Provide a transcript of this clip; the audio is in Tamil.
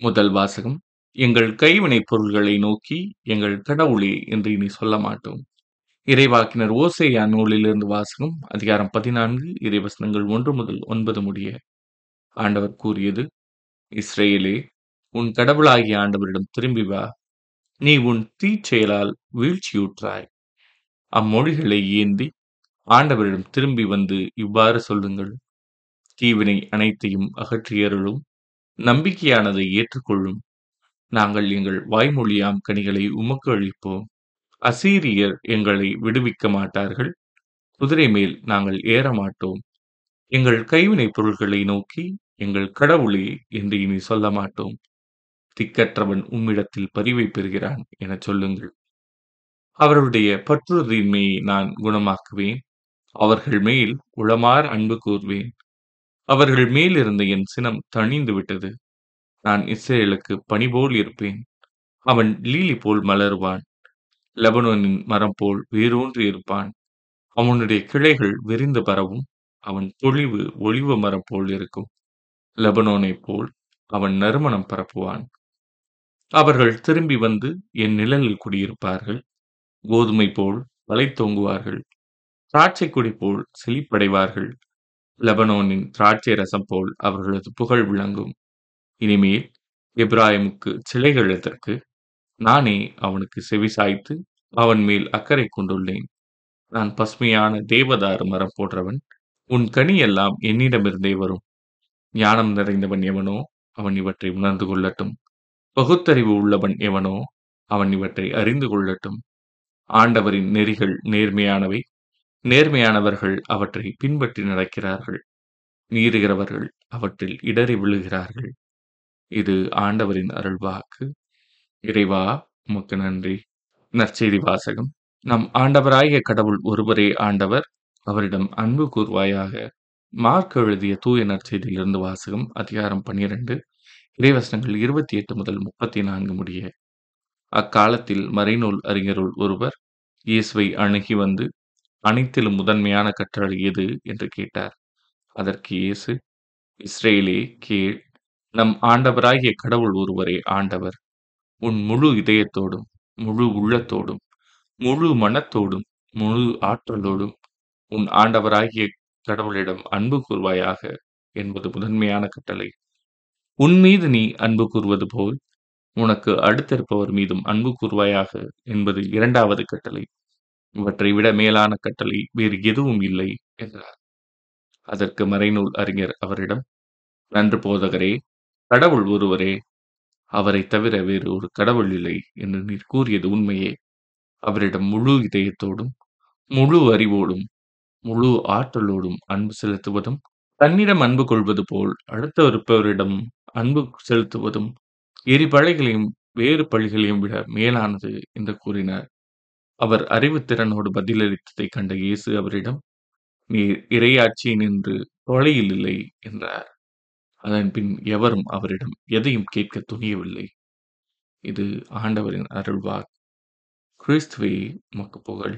முதல் வாசகம் எங்கள் கைவினைப் பொருள்களை நோக்கி எங்கள் கடவுளே என்று இனி சொல்ல மாட்டோம். இறைவாக்கினர் ஓசையா நூலிலிருந்து வாசகம் அதிகாரம் பதினான்கு இறைவசனங்கள் ஒன்று முதல் ஒன்பது முடிய. ஆண்டவர் கூறியது இஸ்ரேலே உன் கடவுளாகிய ஆண்டவரிடம் திரும்பி வா. நீ உன் தீச்செயலால் வீழ்ச்சியுற்றாய். அம்மொழிகளை ஏந்தி ஆண்டவரிடம் திரும்பி வந்து இவ்வாறு சொல்லுங்கள். தீவினை அனைத்தையும் அகற்றியருளும். நம்பிக்கையானதை ஏற்றுக்கொள்ளும். நாங்கள் எங்கள் வாய்மொழியாம் கனிகளை உமக்கு அளிப்போம். அசீரியர் எங்களை விடுவிக்க மாட்டார்கள். குதிரை மேல் நாங்கள் ஏற மாட்டோம் எங்கள் கைவினைப் பொருள்களை நோக்கி எங்கள் கடவுளே என்று இனி சொல்ல மாட்டோம் திக்கற்றவன் உம்மிடத்தில் பரிவை பெறுகிறான் என சொல்லுங்கள். அவருடைய பற்றுறுதியின்மையை நான் குணமாக்குவேன். அவர்கள் மேல் உளமார் அன்பு கூர்வேன். அவர்கள் மேலிருந்த என் சினம் தணிந்து விட்டது. நான் இஸ்ரேலுக்கு பணிபோல் இருப்பேன். அவன் லீலி போல் மலருவான். லெபனோனின் மரம் போல் வேரூன்றி இருப்பான். அவனுடைய கிளைகள் விரிந்து பரவும். அவன் பொழிவு ஒளிவ மரம் போல் இருக்கும். லெபனோனைப் போல் அவன் நறுமணம் பரப்புவான். அவர்கள் திரும்பி வந்து என் நிழலில் குடியிருப்பார்கள். கோதுமை போல் வலை தோங்குவார்கள். திராட்சை கொடி போல் செழிப்படைவார்கள். லெபனோனின் திராட்சை ரசம் போல் அவர்களது புகழ் விளங்கும். இனிமேல் இப்ராஹிமுக்கு சிலைகள் எதற்கு? நானே அவனுக்கு செவிசாய்த்து அவன் மேல் அக்கறை கொண்டுள்ளேன். நான் பசுமையான தேவதாரு மரம் போன்றவன். உன் கனி எல்லாம் என்னிடமிருந்தே வரும். ஞானம் நிறைந்தவன் எவனோ அவன் இவற்றை உணர்ந்து கொள்ளட்டும். பகுத்தறிவு உள்ளவன் எவனோ அவன் இவற்றை அறிந்து கொள்ளட்டும். ஆண்டவரின் நெறிகள் நேர்மையானவை. நேர்மையானவர்கள் அவற்றை பின்பற்றி நடக்கிறார்கள். மீறுகிறவர்கள் அவற்றில் இடறி விழுகிறார்கள். இது ஆண்டவரின் அருள்வாக்கு. இறைவா உமக்கு நன்றி. நற்செய்தி வாசகம். நம் ஆண்டவராகிய கடவுள் ஒருவரே ஆண்டவர். அவரிடம் அன்பு கூர்வாயாக மார்க் எழுதிய தூய நற்செய்தியிலிருந்து வாசகம் அதிகாரம் பன்னிரண்டு இறைவசனங்கள் இருபத்தி எட்டு முதல் முப்பத்தி நான்கு முடிய. அக்காலத்தில் மறைநூல் அறிஞருள் ஒருவர் இயேசுவை அணுகி வந்து அனைத்திலும் முதன்மையான கற்றளை எது? என்று கேட்டார். அதற்கு இயேசு இஸ்ரேலே கேள் நம் ஆண்டவராகிய கடவுள் ஒருவரே ஆண்டவர். உன் முழு இதயத்தோடும் முழு உள்ளத்தோடும் முழு மனத்தோடும் முழு ஆற்றலோடும் உன் ஆண்டவராகிய கடவுளிடம் அன்பு கூர்வாயாக என்பது முதன்மையான கட்டளை. உன் மீது நீ அன்பு கூறுவது போல் உனக்கு அடுத்திருப்பவர் மீதும் அன்பு கூர்வாயாக என்பது இரண்டாவது கட்டளை. இவற்றை விட மேலான கட்டளை வேறு எதுவும் இல்லை என்றார். அதற்கு மறைநூல் அறிஞர் அவரிடம் நன்று போதகரே கடவுள் ஒருவரே அவரை தவிர வேறு ஒரு கடவுள் இல்லை என்று நீர் கூறியது உண்மையே. அவரிடம் முழு இதயத்தோடும் முழு அறிவோடும் முழு ஆற்றலோடும் அன்பு செலுத்துவதும் தன்னிடம் அன்பு கொள்வது போல் அடுத்த இருப்பவரிடம் அன்பு செலுத்துவதும் எரிபழைகளையும் வேறு பழிகளையும் விட மேலானது என்று கூறினார். அவர் அறிவுத்திறனோடு பதிலளித்ததைக் கண்ட இயேசு அவரிடம் நீர் இரையாட்சி நின்று தொலையில் இல்லை என்றார். அதன் பின் எவரும் அவரிடம் எதையும் கேட்க துணியவில்லை. இது ஆண்டவரின் அருள்வாக் கிறிஸ்துவே மக்கு புகழ்.